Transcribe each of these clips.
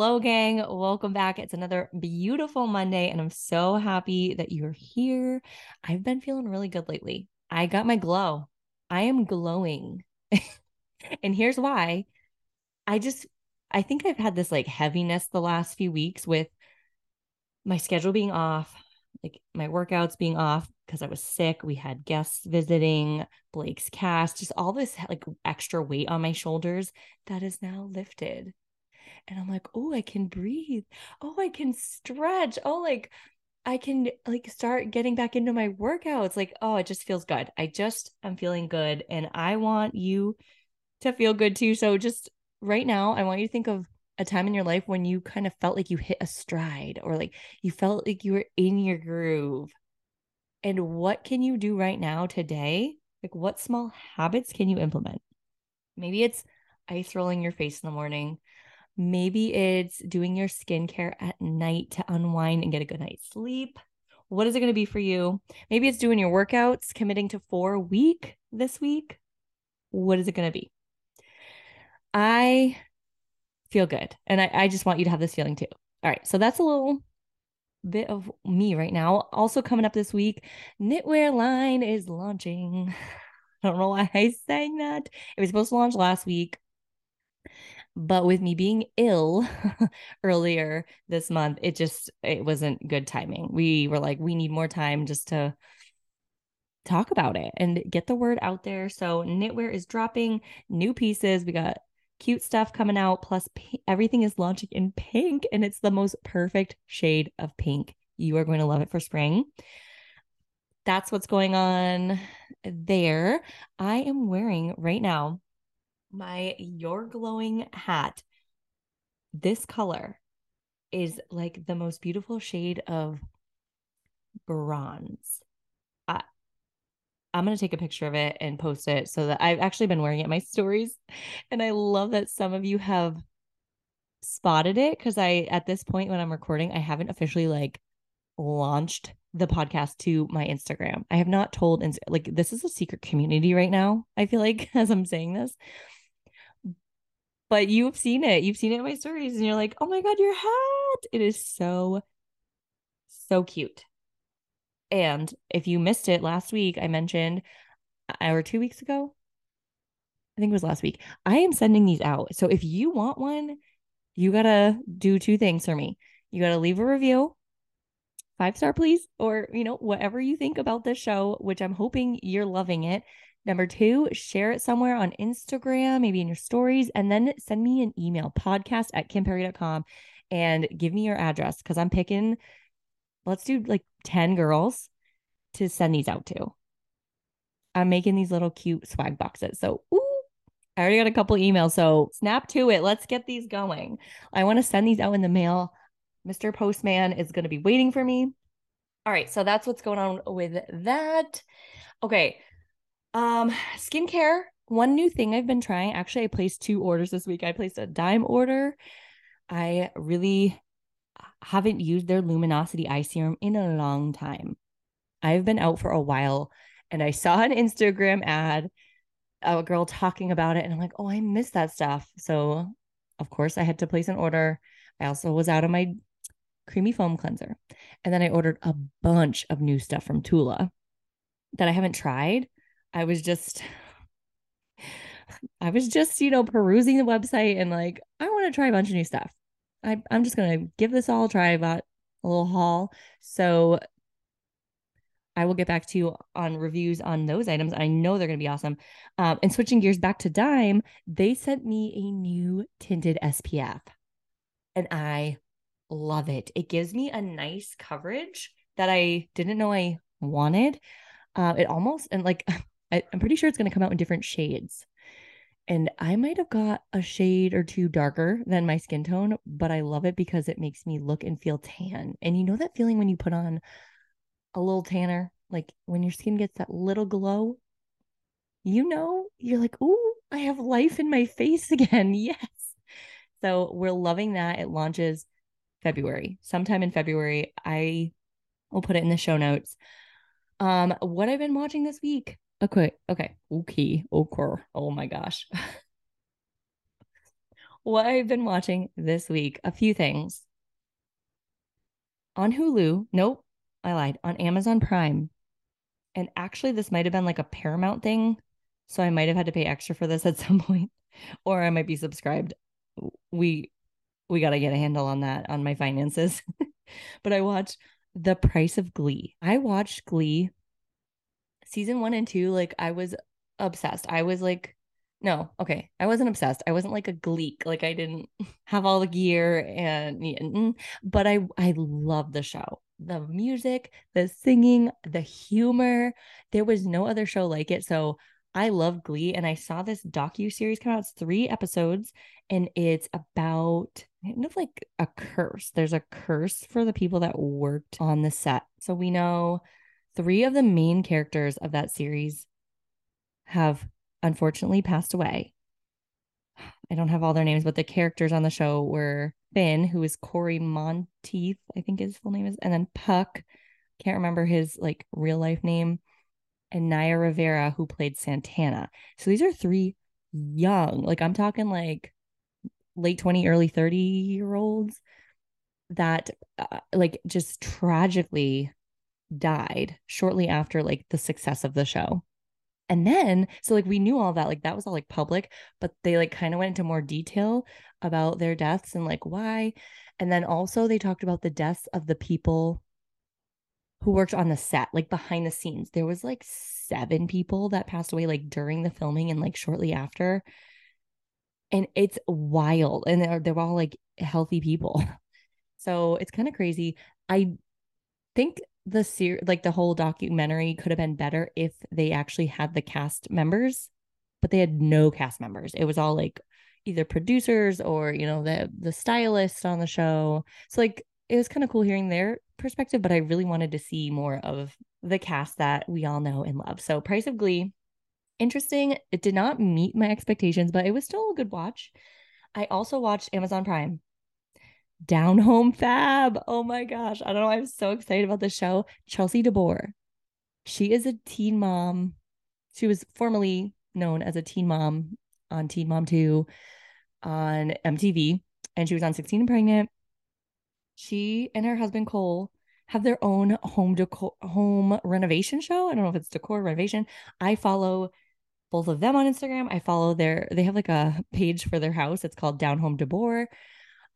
Hello, gang. Welcome back. It's another beautiful Monday, and I'm so happy that you're here. I've been feeling really good lately. I got my glow. I am glowing. and here's why I just, I think I've had this like heaviness the last few weeks with my schedule being off, like my workouts being off because I was sick. We had guests visiting, Blake's cast, just all this like extra weight on my shoulders that is now lifted and I'm like, oh, I can breathe. Oh, I can stretch. Oh, like I can like start getting back into my workouts. Like, oh, it just feels good. I just I'm feeling good. And I want you to feel good too. So just right now, I want you to think of a time in your life when you kind of felt like you hit a stride or like you felt like you were in your groove. And what can you do right now today? Like, what small habits can you implement? Maybe it's ice rolling your face in the morning. Maybe it's doing your skincare at night to unwind and get a good night's sleep. What is it going to be for you? Maybe it's doing your workouts, committing to four a week this week. What is it going to be? I feel good. And I, I just want you to have this feeling too. All right. So that's a little bit of me right now. Also, coming up this week, knitwear line is launching. I don't know why I sang that. It was supposed to launch last week. But with me being ill earlier this month, it just it wasn't good timing. We were like, we need more time just to talk about it and get the word out there. So knitwear is dropping new pieces. We got cute stuff coming out. Plus, everything is launching in pink, and it's the most perfect shade of pink. You are going to love it for spring. That's what's going on there. I am wearing right now my You're Glowing hat. This color is like the most beautiful shade of bronze. I, I'm going to take a picture of it and post it so that I've actually been wearing it in my stories. And I love that some of you have spotted it because I, at this point when I'm recording, I haven't officially like launched the podcast to my Instagram. I have not told, and like, this is a secret community right now. I feel like as I'm saying this, but you've seen it. You've seen it in my stories, and you're like, oh my God, your hat. It is so, so cute. And if you missed it last week, I mentioned, uh, or two weeks ago, I think it was last week, I am sending these out. So if you want one, you got to do two things for me. You got to leave a review, five star, please, or, you know, whatever you think about this show, which I'm hoping you're loving it. Number two, share it somewhere on Instagram, maybe in your stories, and then send me an email, podcast at kimperry.com, and give me your address because I'm picking, let's do like 10 girls to send these out to. I'm making these little cute swag boxes. So, ooh, I already got a couple emails. So, snap to it. Let's get these going. I want to send these out in the mail. Mr. Postman is going to be waiting for me. All right. So, that's what's going on with that. Okay. Um, skincare. One new thing I've been trying. Actually, I placed two orders this week. I placed a Dime order. I really haven't used their luminosity eye serum in a long time. I've been out for a while and I saw an Instagram ad, a girl talking about it, and I'm like, oh, I miss that stuff. So, of course, I had to place an order. I also was out of my creamy foam cleanser. And then I ordered a bunch of new stuff from Tula that I haven't tried. I was just I was just, you know, perusing the website and like, I want to try a bunch of new stuff. I, I'm just gonna give this all a try. I a little haul. So I will get back to you on reviews on those items. I know they're gonna be awesome. Um, and switching gears back to Dime, they sent me a new tinted SPF. And I love it. It gives me a nice coverage that I didn't know I wanted. Uh, it almost and like I, I'm pretty sure it's going to come out in different shades. And I might have got a shade or two darker than my skin tone, but I love it because it makes me look and feel tan. And you know that feeling when you put on a little tanner, like when your skin gets that little glow? You know, you're like, ooh, I have life in my face again. yes. So we're loving that. It launches February, sometime in February. I will put it in the show notes. Um, what I've been watching this week. Okay. Okay. Okay. Okay. Oh my gosh. what I've been watching this week, a few things. On Hulu, nope, I lied. On Amazon Prime. And actually, this might have been like a Paramount thing. So I might have had to pay extra for this at some point, or I might be subscribed. We we got to get a handle on that on my finances. but I watched The Price of Glee. I watched Glee season 1 and 2 like I was obsessed. I was like no, okay. I wasn't obsessed. I wasn't like a gleek. Like I didn't have all the gear and mm, but I I love the show. The music, the singing, the humor. There was no other show like it. So I love Glee and I saw this docu series come out. It's 3 episodes and it's about kind of like a curse. There's a curse for the people that worked on the set. So we know 3 of the main characters of that series have unfortunately passed away. I don't have all their names, but the characters on the show were Finn, who is Cory Monteith, I think his full name is, and then Puck, can't remember his like real life name, and Naya Rivera, who played Santana. So these are three young, like I'm talking like late 20, early 30 year olds that uh, like just tragically died shortly after like the success of the show. And then, so like we knew all that, like that was all like public, but they like kind of went into more detail about their deaths and like why. And then also they talked about the deaths of the people who worked on the set, like behind the scenes. There was like seven people that passed away like during the filming and like shortly after. And it's wild. And they're they're all like healthy people. So it's kind of crazy. I think the ser- like the whole documentary could have been better if they actually had the cast members, but they had no cast members. It was all like either producers or you know the the stylist on the show. So like it was kind of cool hearing their perspective, but I really wanted to see more of the cast that we all know and love. So Price of Glee, interesting. It did not meet my expectations, but it was still a good watch. I also watched Amazon Prime down home fab. Oh my gosh. I don't know. I'm so excited about the show. Chelsea DeBoer. She is a teen mom. She was formerly known as a teen mom on Teen Mom 2 on MTV, and she was on 16 and Pregnant. She and her husband Cole have their own home decor home renovation show. I don't know if it's decor renovation. I follow both of them on Instagram. I follow their they have like a page for their house. It's called Down Home DeBoer.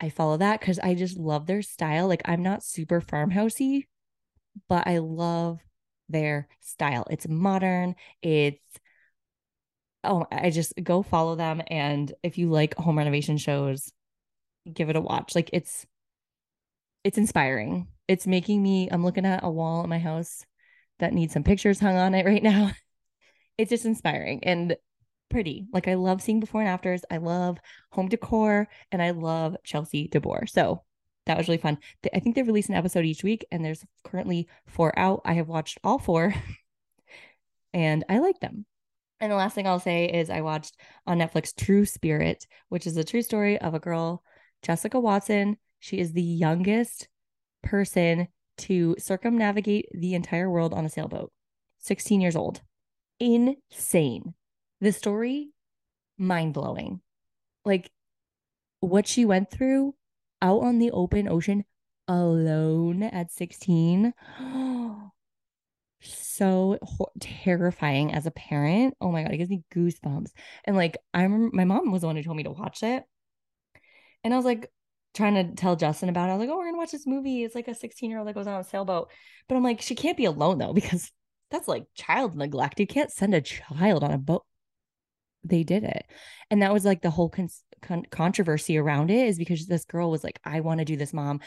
I follow that because I just love their style. Like I'm not super farmhousey, but I love their style. It's modern. It's oh, I just go follow them. And if you like home renovation shows, give it a watch. Like it's it's inspiring. It's making me I'm looking at a wall in my house that needs some pictures hung on it right now. It's just inspiring. And pretty. Like I love seeing before and afters. I love home decor and I love Chelsea DeBoer. So that was really fun. I think they release an episode each week and there's currently four out. I have watched all four and I like them. And the last thing I'll say is I watched on Netflix True Spirit, which is a true story of a girl, Jessica Watson. She is the youngest person to circumnavigate the entire world on a sailboat, 16 years old. Insane. The story, mind blowing. Like what she went through out on the open ocean alone at 16. so ho- terrifying as a parent. Oh my God, it gives me goosebumps. And like, I remember my mom was the one who told me to watch it. And I was like, trying to tell Justin about it. I was like, oh, we're going to watch this movie. It's like a 16 year old that goes on a sailboat. But I'm like, she can't be alone though, because that's like child neglect. You can't send a child on a boat they did it. And that was like the whole con- con- controversy around it is because this girl was like, I want to do this, mom.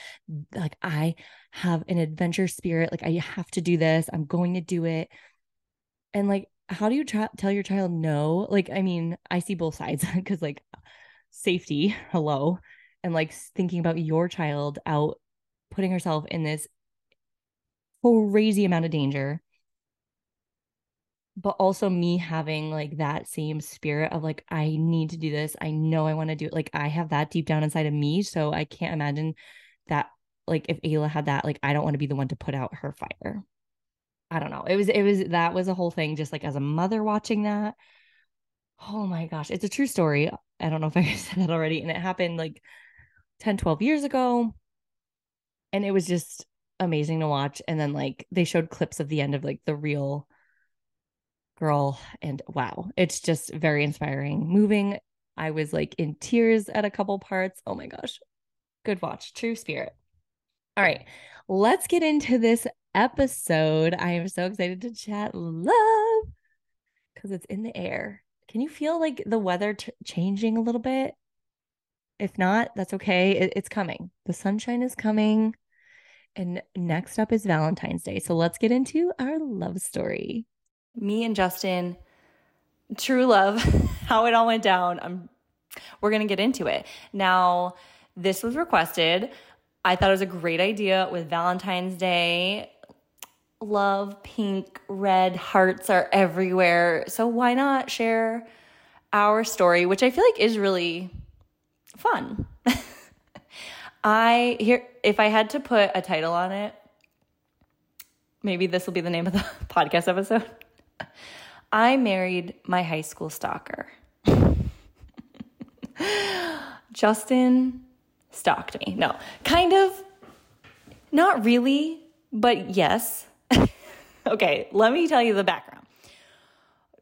Like, I have an adventure spirit. Like, I have to do this. I'm going to do it. And like, how do you tra- tell your child no? Like, I mean, I see both sides because like safety, hello, and like thinking about your child out putting herself in this crazy amount of danger but also me having like that same spirit of like I need to do this. I know I want to do it. Like I have that deep down inside of me, so I can't imagine that like if Ayla had that, like I don't want to be the one to put out her fire. I don't know. It was it was that was a whole thing just like as a mother watching that. Oh my gosh, it's a true story. I don't know if I said that already. And it happened like 10, 12 years ago. And it was just amazing to watch. And then like they showed clips of the end of like the real girl. And wow, it's just very inspiring. Moving. I was like in tears at a couple parts. Oh my gosh. Good watch. True spirit. All right. Let's get into this episode. I am so excited to chat love because it's in the air. Can you feel like the weather t- changing a little bit? If not, that's okay. It- it's coming. The sunshine is coming. And next up is Valentine's Day. So let's get into our love story. Me and Justin, true love, how it all went down. I'm we're going to get into it. Now, this was requested. I thought it was a great idea with Valentine's Day. Love, pink, red, hearts are everywhere. So why not share our story, which I feel like is really fun. I here if I had to put a title on it, maybe this will be the name of the podcast episode. I married my high school stalker. Justin stalked me. No, kind of, not really, but yes. okay, let me tell you the background.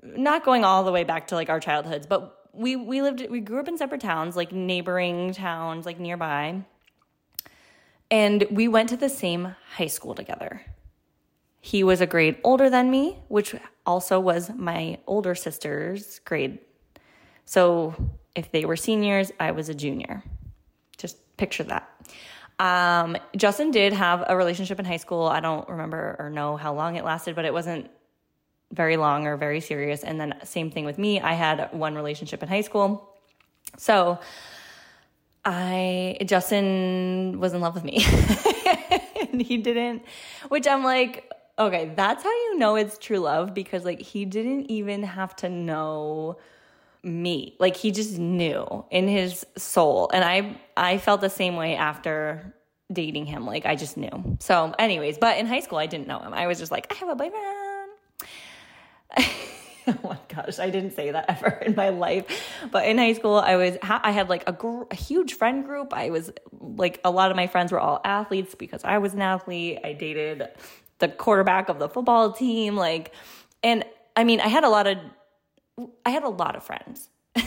Not going all the way back to like our childhoods, but we we lived we grew up in separate towns, like neighboring towns, like nearby. And we went to the same high school together. He was a grade older than me, which also was my older sister's grade. So if they were seniors, I was a junior. Just picture that. Um, Justin did have a relationship in high school. I don't remember or know how long it lasted, but it wasn't very long or very serious. And then same thing with me. I had one relationship in high school. So I Justin was in love with me. and he didn't, which I'm like, okay, that's how you know it's true love because like he didn't even have to know me. Like he just knew in his soul. And I I felt the same way after dating him. Like I just knew. So anyways, but in high school I didn't know him. I was just like, I have a boyfriend. oh my gosh, I didn't say that ever in my life. But in high school, I was I had like a, gr- a, huge friend group. I was like a lot of my friends were all athletes because I was an athlete. I dated the quarterback of the football team, like, and I mean, I had a lot of I had a lot of friends. oh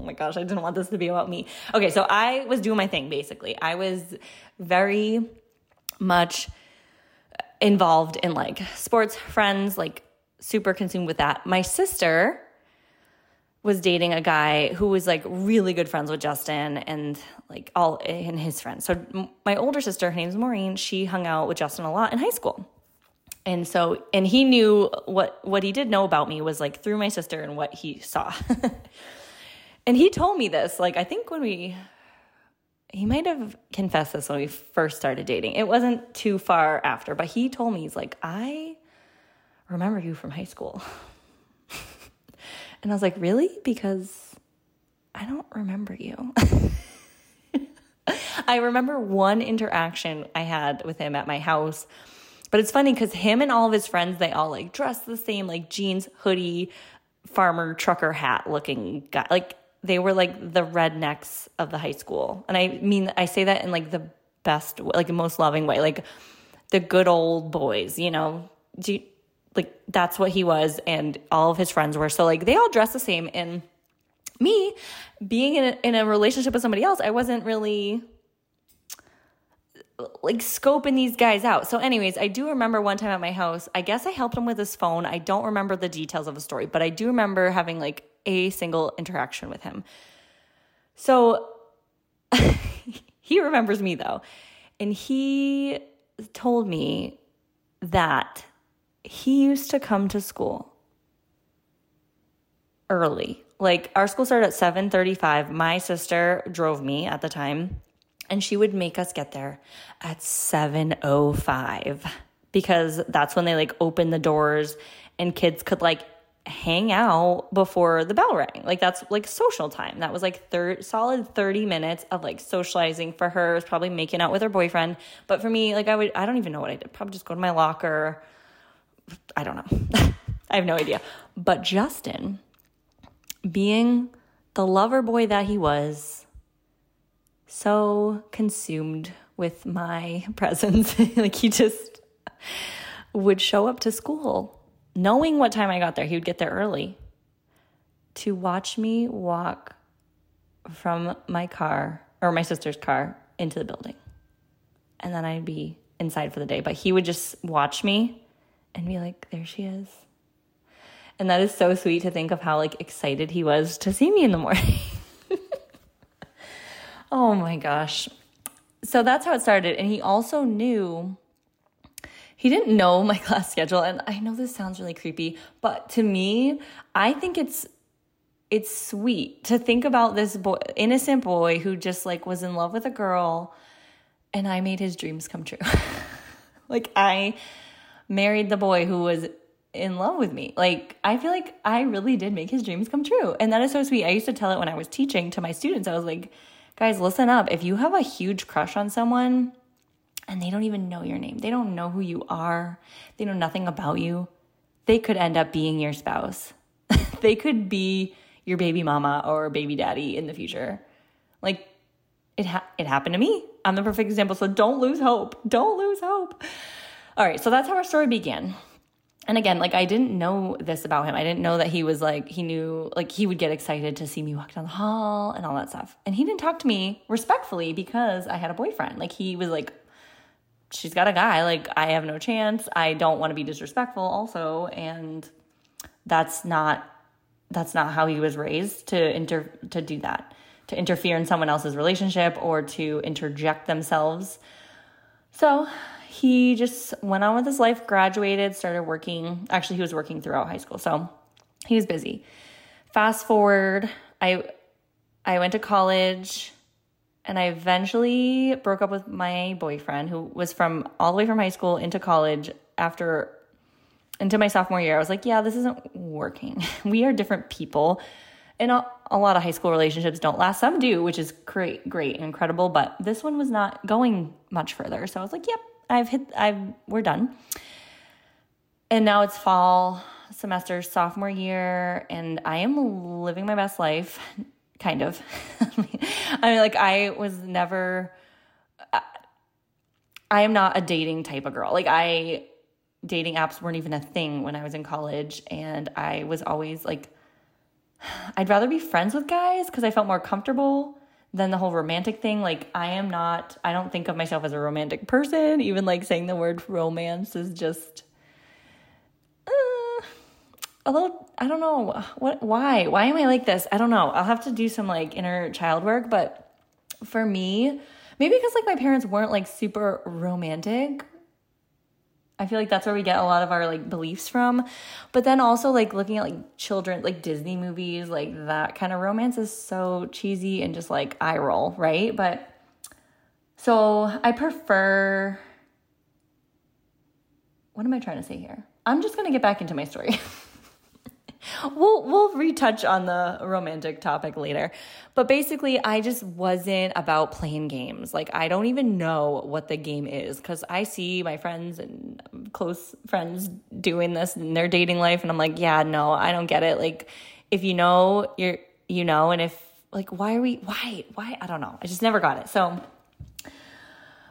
my gosh, I didn't want this to be about me. Okay, so I was doing my thing basically. I was very much involved in like sports, friends, like super consumed with that. My sister was dating a guy who was like really good friends with Justin and like all in his friends. So my older sister, her name's Maureen, she hung out with Justin a lot in high school. And so and he knew what what he did know about me was like through my sister and what he saw. And he told me this like i think when we he might have confessed this when we first started dating. It wasn't too far after but he told me he's like i remember you from high school and i was like really because i don't remember you i remember one interaction i had with him at my house but it's funny because him and all of his friends, they all like dress the same, like jeans, hoodie, farmer trucker hat looking guy. Like they were like the rednecks of the high school. And I mean, I say that in like the best, like the most loving way, like the good old boys, you know, you, like that's what he was. And all of his friends were. So like they all dress the same. And me being in a, in a relationship with somebody else, I wasn't really like scoping these guys out. So, anyways, I do remember one time at my house, I guess I helped him with his phone. I don't remember the details of the story, but I do remember having like a single interaction with him. So, he remembers me though. And he told me that he used to come to school early. Like our school started at 7:35. My sister drove me at the time and she would make us get there at 7:05 because that's when they like open the doors and kids could like hang out before the bell rang. Like that's like social time. That was like third solid 30 minutes of like socializing for her. Was probably making out with her boyfriend. But for me, like I would I don't even know what I did. Probably just go to my locker. I don't know. I have no idea. But Justin being the lover boy that he was, so consumed with my presence. like he just would show up to school knowing what time I got there. He would get there early to watch me walk from my car or my sister's car into the building. And then I'd be inside for the day. But he would just watch me and be like, there she is. And that is so sweet to think of how like excited he was to see me in the morning. oh my gosh. So that's how it started. And he also knew he didn't know my class schedule. And I know this sounds really creepy, but to me, I think it's it's sweet to think about this boy, innocent boy who just like was in love with a girl and I made his dreams come true. like I married the boy who was in love with me. Like I feel like I really did make his dreams come true. And that is so sweet. I used to tell it when I was teaching to my students. I was like, guys, listen up. If you have a huge crush on someone and they don't even know your name, they don't know who you are, they know nothing about you, they could end up being your spouse. they could be your baby mama or baby daddy in the future. Like it ha- it happened to me. I'm the perfect example. So don't lose hope. Don't lose hope. All right, so that's how our story began. And again, like I didn't know this about him. I didn't know that he was like he knew like he would get excited to see me walk down the hall and all that stuff. And he didn't talk to me respectfully because I had a boyfriend. Like he was like she's got a guy, like I have no chance. I don't want to be disrespectful also and that's not that's not how he was raised to inter to do that to interfere in someone else's relationship or to interject themselves so he just went on with his life graduated started working actually he was working throughout high school so he was busy fast forward i i went to college and i eventually broke up with my boyfriend who was from all the way from high school into college after into my sophomore year, I was like, yeah, this isn't working. We are different people. And a, a, lot of high school relationships don't last. Some do, which is great, great, incredible. But this one was not going much further. So I was like, yep, I've hit, I've, we're done. And now it's fall semester, sophomore year, and I am living my best life, kind of. I mean, like, I was never, I am not a dating type of girl. Like, I, dating apps weren't even a thing when I was in college. And I was always like, I'd rather be friends with guys because I felt more comfortable than the whole romantic thing. Like, I am not, I don't think of myself as a romantic person. Even like saying the word romance is just uh, a little, I don't know. What, why? Why am I like this? I don't know. I'll have to do some like inner child work. But for me, maybe because like my parents weren't like super romantic I feel like that's where we get a lot of our like beliefs from. But then also like looking at like children like Disney movies, like that kind of romance is so cheesy and just like eye roll, right? But so I prefer what am I trying to say here? I'm just to get back into my story. we'll we'll retouch on the romantic topic later. But basically, I just wasn't about playing games. Like I don't even know what the game is cuz I see my friends and close friends doing this in their dating life and I'm like, "Yeah, no, I don't get it." Like if you know, you're you know, and if like why are we why why I don't know. I just never got it. So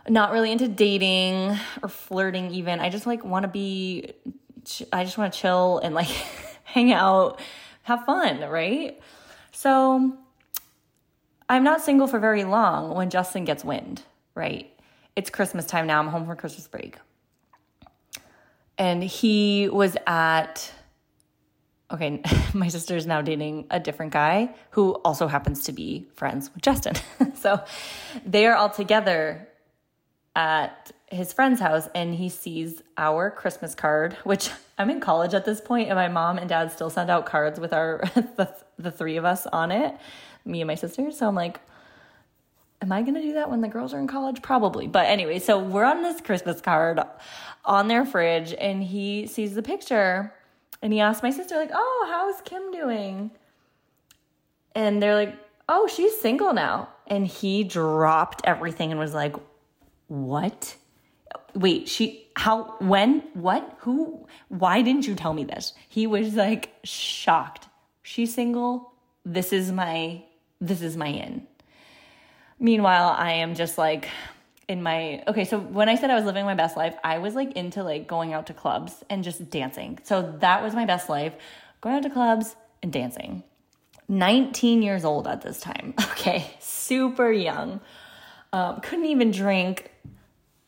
not really into dating or flirting even. I just like want to be I just want to chill and like hang out, have fun, right? So I'm not single for very long when Justin gets wind, right? It's Christmas time now. I'm home for Christmas break. And he was at, okay, my sister is now dating a different guy who also happens to be friends with Justin. so they are all together at his friend's house and he sees our Christmas card, which I'm in college at this point, and my mom and dad still send out cards with our the, the three of us on it, me and my sister. So I'm like, am I gonna do that when the girls are in college? Probably. But anyway, so we're on this Christmas card on their fridge, and he sees the picture and he asks my sister, like, oh, how's Kim doing? And they're like, oh, she's single now. And he dropped everything and was like, what? Wait, she, how, when, what, who, why didn't you tell me this? He was like shocked. She's single. this is my this is my in. Meanwhile, I am just like in my okay, so when I said I was living my best life, I was like into like going out to clubs and just dancing. So that was my best life, going out to clubs and dancing. 19 years old at this time. Okay, super young. Um, couldn't even drink.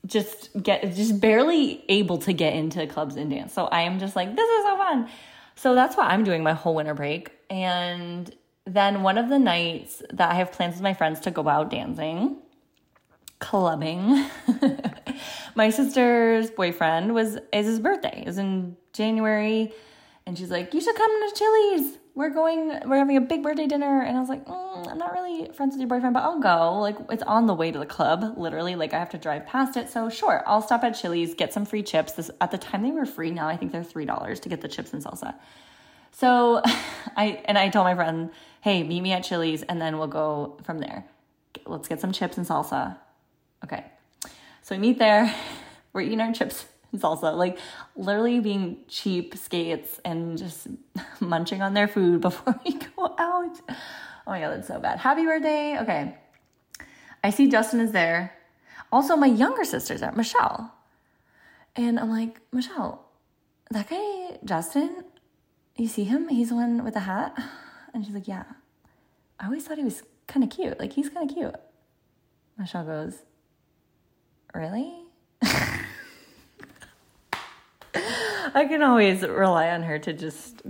Just get just barely able to get into clubs and dance. So I am just like, this is so fun. So that's what I'm doing my whole winter break. And then one of the nights that I have plans with my friends to go out dancing, clubbing. my sister's boyfriend was is his birthday is in January, and she's like, "You should come to Chili's. We're going. We're having a big birthday dinner." And I was like, mm, "I'm not really friends with your boyfriend, but I'll go. Like, it's on the way to the club. Literally, like I have to drive past it. So sure, I'll stop at Chili's, get some free chips. This at the time they were free. Now I think they're three dollars to get the chips and salsa." So I and I told my friend, "Hey, meet me at Chili's, and then we'll go from there. Let's get some chips and salsa." Okay, so we meet there. We're eating our chips and salsa, like literally being cheap skates and just munching on their food before we go out. Oh my god, that's so bad. Happy birthday. Okay, I see Justin is there. Also, my younger sister's there, Michelle. And I'm like, Michelle, that guy, Justin, you see him? He's the one with the hat? And she's like, yeah. I always thought he was kind of cute. Like, he's kind of cute. Michelle goes, really? I can always rely on her to just,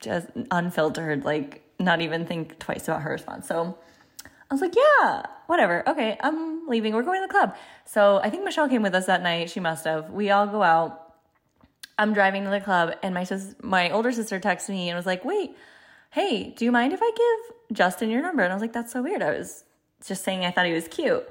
just unfiltered, like, not even think twice about her response. So I was like, yeah, whatever. Okay, I'm leaving. We're going to the club. So I think Michelle came with us that night. She must have. We all go out I'm driving to the club and my sis- my older sister texted me and was like, "Wait, hey, do you mind if I give Justin your number?" And I was like, "That's so weird." I was just saying I thought he was cute.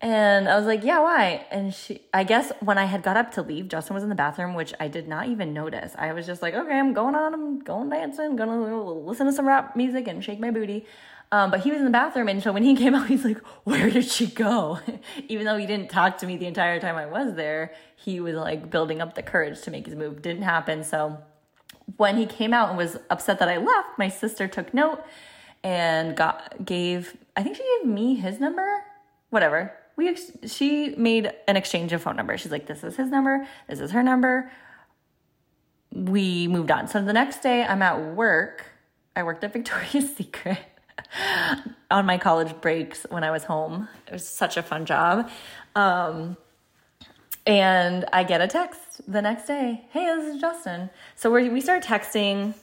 And I was like, "Yeah, why?" And she I guess when I had got up to leave, Justin was in the bathroom, which I did not even notice. I was just like, "Okay, I'm going on, I'm going dancing, going to listen to some rap music and shake my booty." Um, but he was in the bathroom, and so when he came out, he's like, "Where did she go?" Even though he didn't talk to me the entire time I was there, he was like building up the courage to make his move. Didn't happen. So when he came out and was upset that I left, my sister took note and got gave. I think she gave me his number. Whatever. We she made an exchange of phone numbers. She's like, "This is his number. This is her number." We moved on. So the next day, I'm at work. I worked at Victoria's Secret on my college breaks when I was home. It was such a fun job. Um, and I get a text the next day Hey, this is Justin. So we we start texting,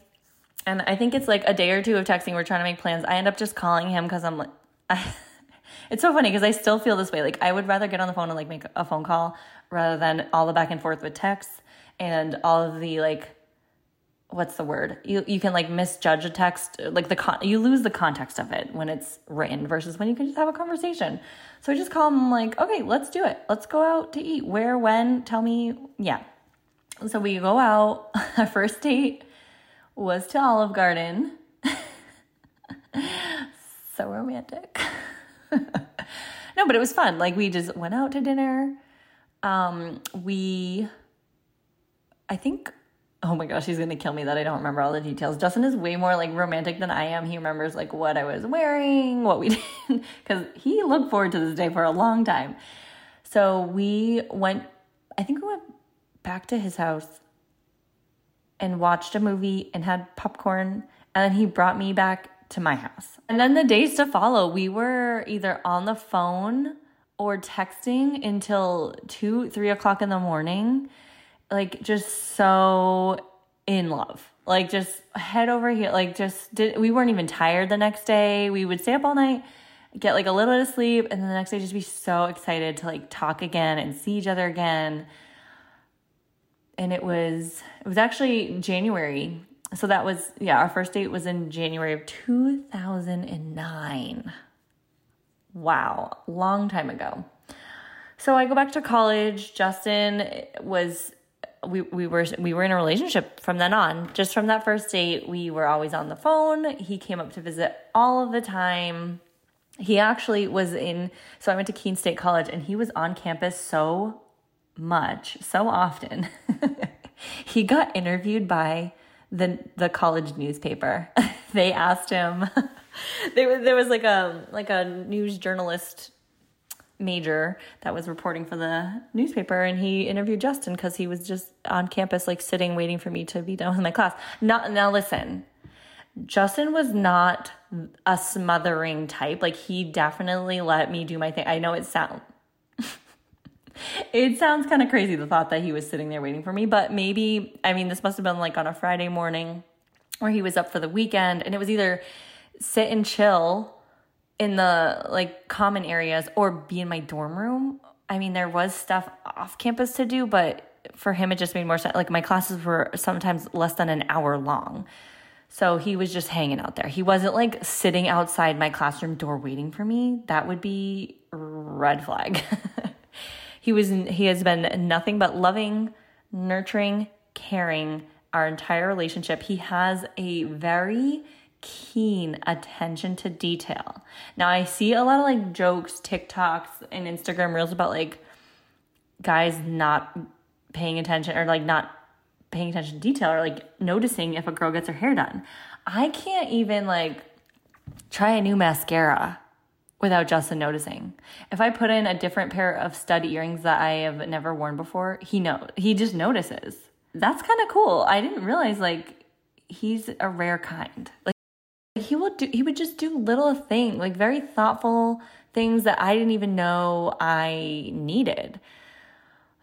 and I think it's like a day or two of texting. We're trying to make plans. I end up just calling him because I'm like, it's so funny because I still feel this way. Like, I would rather get on the phone and like make a phone call rather than all the back and forth with texts and all of the like what's the word? You you can like misjudge a text like the con you lose the context of it when it's written versus when you can just have a conversation. So i just call them like okay let's do it. Let's go out to eat. Where when? Tell me. Yeah. So we go out. Our first date was to olive garden. So romantic. No but it was fun. Like we just went out to dinner. Um we i think oh my gosh, he's gonna kill me that I don't remember all the details. Justin is way more like romantic than I am. He remembers like what I was wearing, what we did, because he looked forward to this day for a long time. So we went, I think we went back to his house and watched a movie and had popcorn, and then he brought me back to my house. And then the days to follow, we were either on the phone or texting until two, three o'clock in the morning like just so in love. Like just head over here. Like just did we weren't even tired the next day. We would stay up all night, get like a little bit of sleep, and then the next day just be so excited to like talk again and see each other again. And it was it was actually January. So that was yeah, our first date was in January of 2009. Wow, long time ago. So I go back to college. Justin was we we were we were in a relationship from then on. Just from that first date, we were always on the phone. He came up to visit all of the time. He actually was in so I went to Keene State College and he was on campus so much, so often. he got interviewed by the the college newspaper. they asked him. there, there was like a like a news journalist major that was reporting for the newspaper and he interviewed Justin because he was just on campus like sitting waiting for me to be done with my class. Not now listen. Justin was not a smothering type. Like he definitely let me do my thing. I know it sounds it sounds kind of crazy the thought that he was sitting there waiting for me, but maybe I mean this must have been like on a Friday morning or he was up for the weekend and it was either sit and chill in the like common areas or be in my dorm room. I mean, there was stuff off campus to do, but for him, it just made more sense. Like my classes were sometimes less than an hour long. So he was just hanging out there. He wasn't like sitting outside my classroom door waiting for me. That would be red flag. he was he has been nothing but loving, nurturing, caring our entire relationship. He has a very keen attention to detail. Now I see a lot of like jokes, TikToks, and Instagram reels about like guys not paying attention or like not paying attention to detail or like noticing if a girl gets her hair done. I can't even like try a new mascara without Justin noticing. If I put in a different pair of stud earrings that I have never worn before, he know he just notices. That's kind of cool. I didn't realize like he's a rare kind. Like do he would just do little things like very thoughtful things that i didn't even know i needed.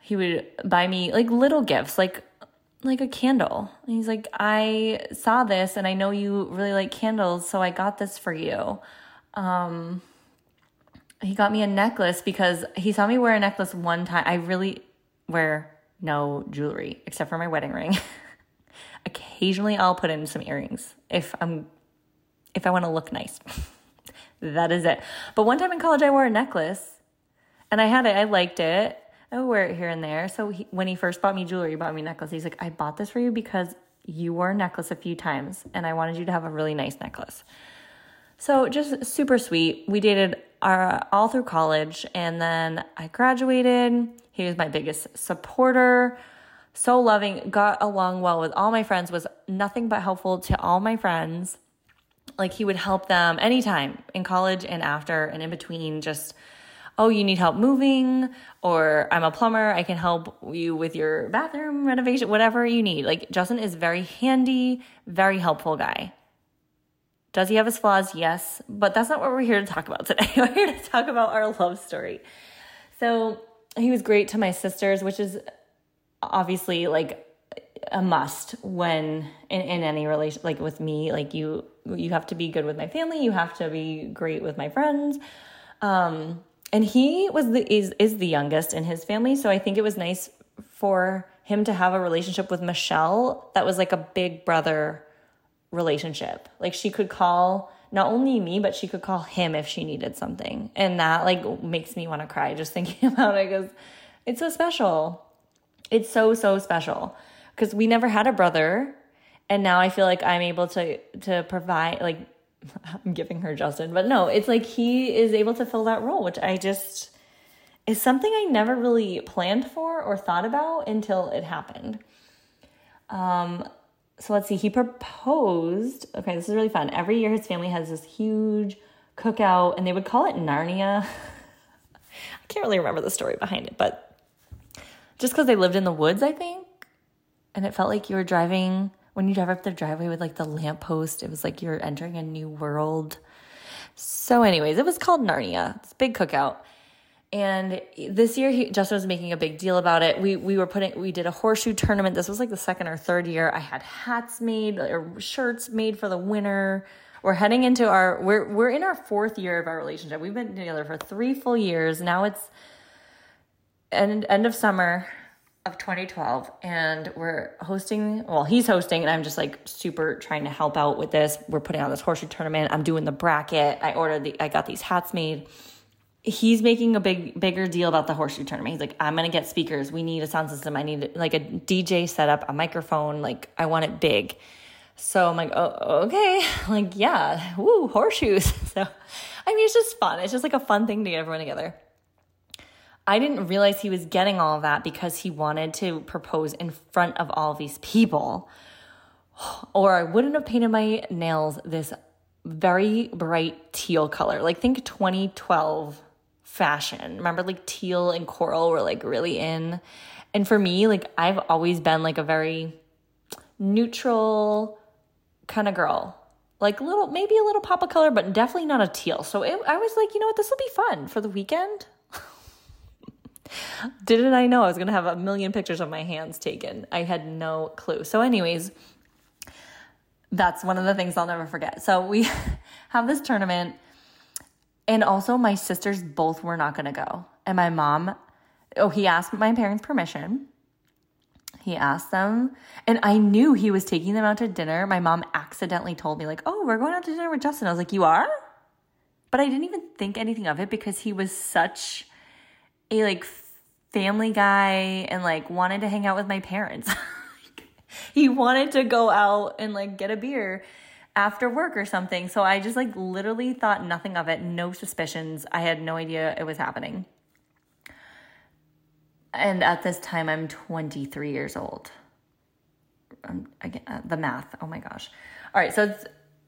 He would buy me like little gifts like like a candle. And he's like i saw this and i know you really like candles so i got this for you. Um he got me a necklace because he saw me wear a necklace one time. I really wear no jewelry except for my wedding ring. Occasionally i'll put in some earrings if i'm if I want to look nice. that is it. But one time in college, I wore a necklace and I had it. I liked it. I would wear it here and there. So he, when he first bought me jewelry, he bought me a necklace. He's like, I bought this for you because you wore a necklace a few times and I wanted you to have a really nice necklace. So just super sweet. We dated our, all through college and then I graduated. He was my biggest supporter. So loving, got along well with all my friends, was nothing but helpful to all my friends like he would help them anytime in college and after and in between just oh you need help moving or i'm a plumber i can help you with your bathroom renovation whatever you need. Like justin is very handy very helpful guy. Does he have his flaws? Yes but that's not what we're here to talk about today. We're here to talk about our love story. So he was great to my sisters which is obviously like a must when in, in any relation like with me like you you have to be good with my family you have to be great with my friends. Um and he was the is is the youngest in his family so i think it was nice for him to have a relationship with michelle that was like a big brother relationship. Like she could call not only me but she could call him if she needed something. And that like makes me want to cry just thinking about it because it's so special. It's so so special because we never had a brother and now I feel like I'm able to to provide like I'm giving her Justin, but no, it's like he is able to fill that role, which I just is something I never really planned for or thought about until it happened. Um so let's see, he proposed. Okay, this is really fun. Every year his family has this huge cookout and they would call it Narnia. I can't really remember the story behind it, but just because they lived in the woods, I think and it felt like you were driving when you drive up the driveway with like the lamppost it was like you're entering a new world. So anyways it was called narnia. It's a big cookout. And this year he, justin was making a big deal about it. We we were putting we did a horseshoe tournament. This was like the second or third year. I had hats made or shirts made for the winner. We're heading into our we're we're in our fourth year of our relationship. We've been together for three full years. Now it's end end of summer of 2012 and we're hosting well he's hosting and i'm just like super trying to help out with this. We're putting on this horseshoe tournament. I'm doing the bracket. I ordered the i got these hats made. He's making a big bigger deal about the horseshoe tournament. He's like i'm gonna get speakers. We need a sound system. I need like a dj setup a microphone. Like i want it big. So i'm like oh okay. Like yeah. Woo horseshoes. So i mean it's just fun. It's just like a fun thing to get everyone together I didn't realize he was getting all of that because he wanted to propose in front of all these people, or I wouldn't have painted my nails this very bright teal color. Like think 2012 fashion. Remember like teal and coral were like really in. And for me, like I've always been like a very neutral kind of girl. Like little maybe a little pop of color, but definitely not a teal. So it, I was like, you know what, this will be fun for the weekend. Didn't I know I was going to have a million pictures of my hands taken? I had no clue. So anyways, that's one of the things I'll never forget. So we have this tournament, and also my sisters both were not going to go. And my mom, oh, he asked my parents' permission. He asked them, and I knew he was taking them out to dinner. My mom accidentally told me, like, oh, we're going out to dinner with Justin. I was like, you are? But I didn't even think anything of it because he was such a like family guy and like wanted to hang out with my parents. he wanted to go out and like get a beer after work or something. So I just like literally thought nothing of it, no suspicions. I had no idea it was happening. And at this time, I'm 23 years old. Um, again, uh, the math. Oh my gosh. All right. So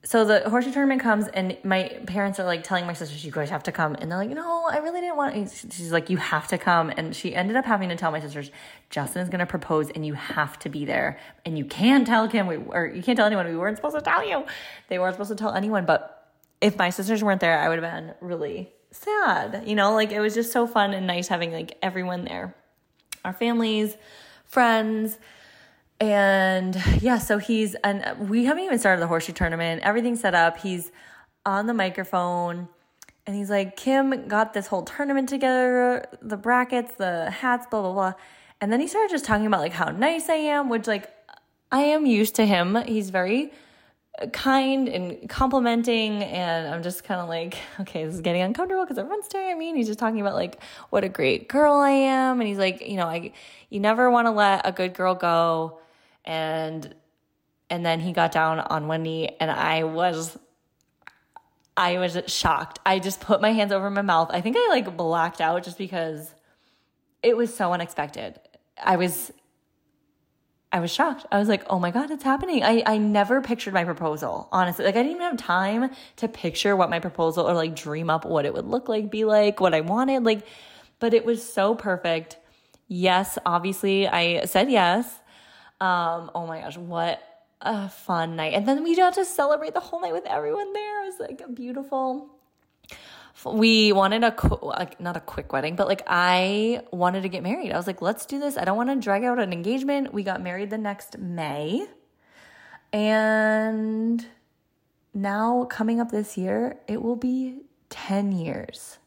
so the horseshoe tournament comes and my parents are like telling my sisters you guys have to come. And they're like no i really didn't want she's like you have to come. And she ended up having to tell my sisters justin is going to propose and you have to be there. And you can't tell kim we, or you can't tell anyone we weren't supposed to tell you. They weren't supposed to tell anyone. But if my sisters weren't there i would have been really sad you know? Like it was just so fun and nice having like everyone there. Our families friends and yeah, so he's, and we haven't even started the horseshoe tournament. Everything's set up. He's on the microphone and he's like, Kim got this whole tournament together, the brackets, the hats, blah, blah, blah. And then he started just talking about like how nice I am, which like I am used to him. He's very kind and complimenting and i'm just kind of like okay this is getting uncomfortable because everyone's staring at me and he's just talking about like what a great girl i am and he's like you know i you never want to let a good girl go and and then he got down on one knee and I was I was shocked. I just put my hands over my mouth. I think I like blacked out just because it was so unexpected. I was I was shocked. I was like, "Oh my god, it's happening." I I never pictured my proposal. Honestly, like I didn't even have time to picture what my proposal or like dream up what it would look like, be like, what I wanted, like but it was so perfect. Yes, obviously I said yes. Um, oh my gosh, what a fun night. And then we got to celebrate the whole night with everyone there. It was like a beautiful we wanted a like not a quick wedding, but like I wanted to get married. I was like, let's do this. I don't want to drag out an engagement. We got married the next May. And now coming up this year, it will be 10 years.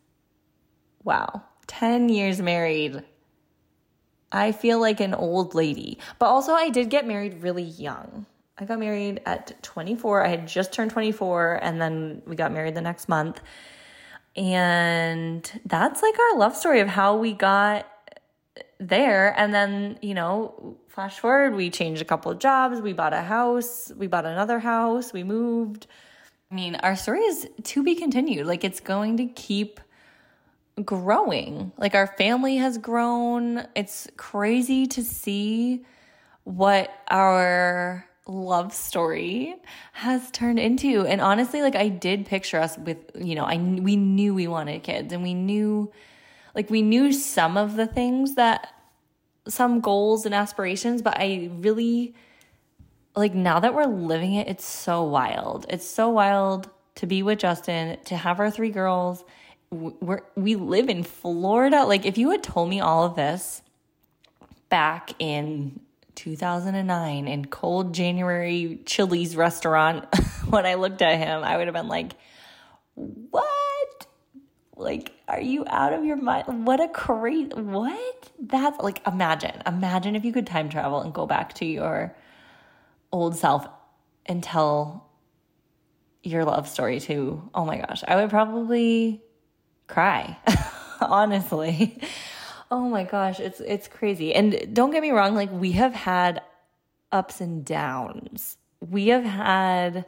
Wow. 10 years married. I feel like an old lady. But also, I did get married really young. I got married at 24. I had just turned 24, and then we got married the next month. And that's like our love story of how we got there. And then, you know, flash forward, we changed a couple of jobs, we bought a house, we bought another house, we moved. I mean, our story is to be continued. Like, it's going to keep growing. Like our family has grown. It's crazy to see what our love story has turned into. And honestly, like I did picture us with, you know, I we knew we wanted kids and we knew like we knew some of the things that some goals and aspirations, but I really like now that we're living it, it's so wild. It's so wild to be with Justin, to have our three girls we're, we live in Florida. Like, if you had told me all of this back in 2009 in cold January Chili's restaurant, when I looked at him, I would have been like, what? Like, are you out of your mind? What a crazy, what? That's like, imagine, imagine if you could time travel and go back to your old self and tell your love story to, oh my gosh, I would probably cry, honestly. Oh my gosh, it's it's crazy. And don't get me wrong, like we have had ups and downs. We have had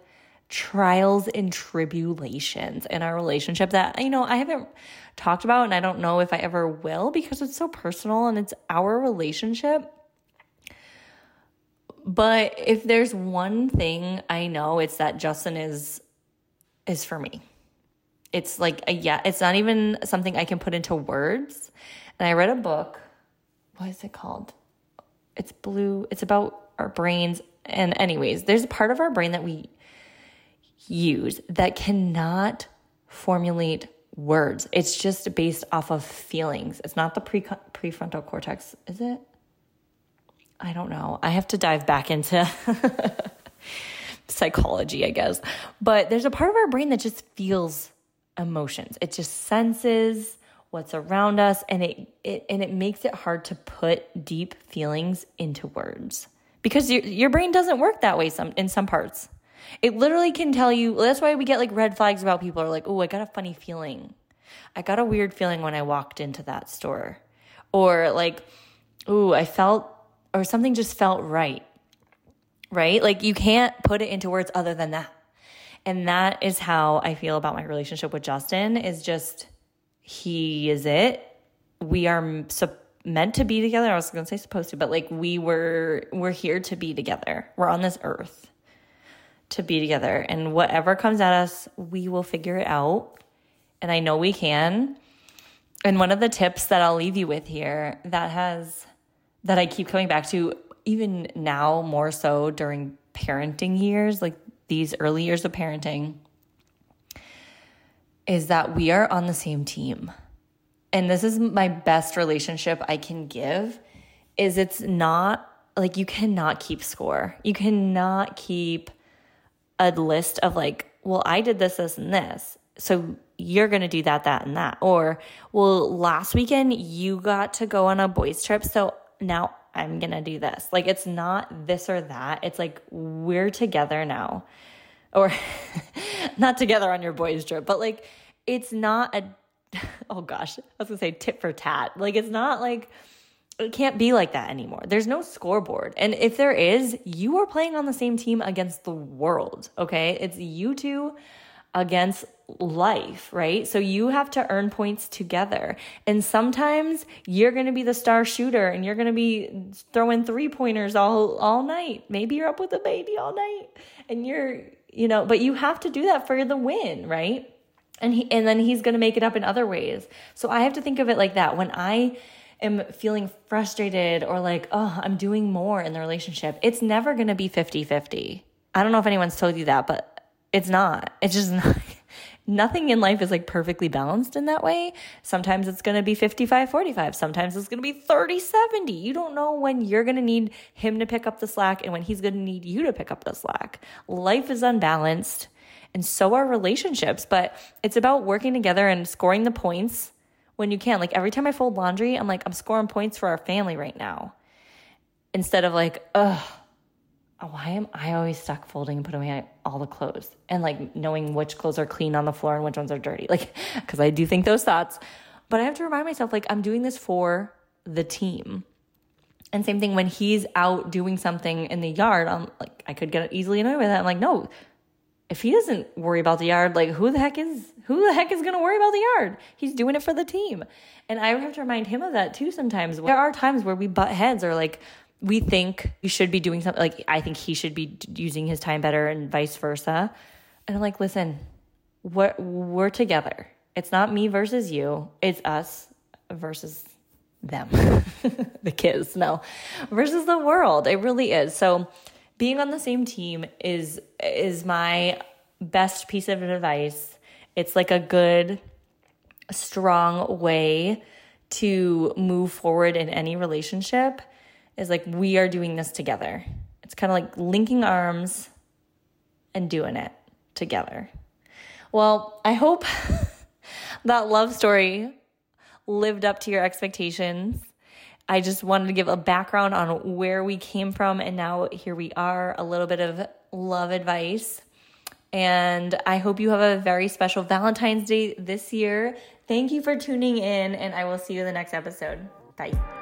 trials and tribulations in our relationship that you know I haven't talked about and I don't know if I ever will because it's so personal and it's our relationship. But if there's one thing I know, it's that Justin is is for me. It's like a yeah, it's not even something I can put into words. And I read a book. What is it called? It's blue. It's about our brains. And anyways, there's a part of our brain that we use that cannot formulate words. It's just based off of feelings. It's not the pre- prefrontal cortex, is it? I don't know. I have to dive back into psychology, I guess. But there's a part of our brain that just feels emotions. It just senses what's around us and it, it and it makes it hard to put deep feelings into words because your your brain doesn't work that way some in some parts. It literally can tell you that's why we get like red flags about people are like, "Oh, I got a funny feeling." I got a weird feeling when I walked into that store. Or like, "Oh, I felt or something just felt right." Right? Like you can't put it into words other than that. And that is how I feel about my relationship with Justin is just he is it. We are meant to be together. I was going to say supposed to, but like we were we're here to be together. We're on this earth to be together and whatever comes at us, we will figure it out. And I know we can. And one of the tips that I'll leave you with here that has that I keep coming back to even now more so during parenting years, like these early years of parenting is that we are on the same team. And this is my best relationship I can give is it's not like you cannot keep score. You cannot keep a list of like, well, I did this, this, and this. So you're going to do that, that, and that. Or, well, last weekend you got to go on a boys' trip. So now I'm going to do this. Like, it's not this or that. It's like, we're together now. Or not together on your boys' trip, but like, it's not a, oh gosh, I was going to say tit for tat. Like, it's not like, it can't be like that anymore. There's no scoreboard. And if there is, you are playing on the same team against the world, okay? It's you two against life, right? So you have to earn points together. And sometimes you're going to be the star shooter and you're going to be throwing three pointers all all night. Maybe you're up with a baby all night and you're, you know, but you have to do that for the win, right? And he and then he's going to make it up in other ways. So I have to think of it like that. When I am feeling frustrated or like, "Oh, I'm doing more in the relationship." It's never going to be 50-50. I don't know if anyone's told you that, but it's not. It's just not. Nothing in life is like perfectly balanced in that way. Sometimes it's going to be 55 45. Sometimes it's going to be 30 70. You don't know when you're going to need him to pick up the slack and when he's going to need you to pick up the slack. Life is unbalanced and so are relationships, but it's about working together and scoring the points when you can. Like every time I fold laundry, I'm like, I'm scoring points for our family right now. Instead of like, ugh, Oh, why am I always stuck folding and putting away all the clothes and like knowing which clothes are clean on the floor and which ones are dirty? Like, because I do think those thoughts, but I have to remind myself, like, I'm doing this for the team. And same thing when he's out doing something in the yard, I'm like, I could get easily annoyed with that. I'm like, no, if he doesn't worry about the yard, like who the heck is who the heck is going to worry about the yard? He's doing it for the team. And I have to remind him of that too sometimes. There are times where we butt heads or like we think you should be doing something like I think he should be using his time better and vice versa. And I'm like, listen, we're, we're together. It's not me versus you. It's us versus them, the kids, no, versus the world. It really is. So being on the same team is is my best piece of advice. It's like a good, strong way to move forward in any relationship is like we are doing this together. It's kind of like linking arms and doing it together. Well, I hope that love story lived up to your expectations. I just wanted to give a background on where we came from, and now here we are, a little bit of love advice. And I hope you have a very special Valentine's Day this year. Thank you for tuning in, and I will see you in the next episode. Bye.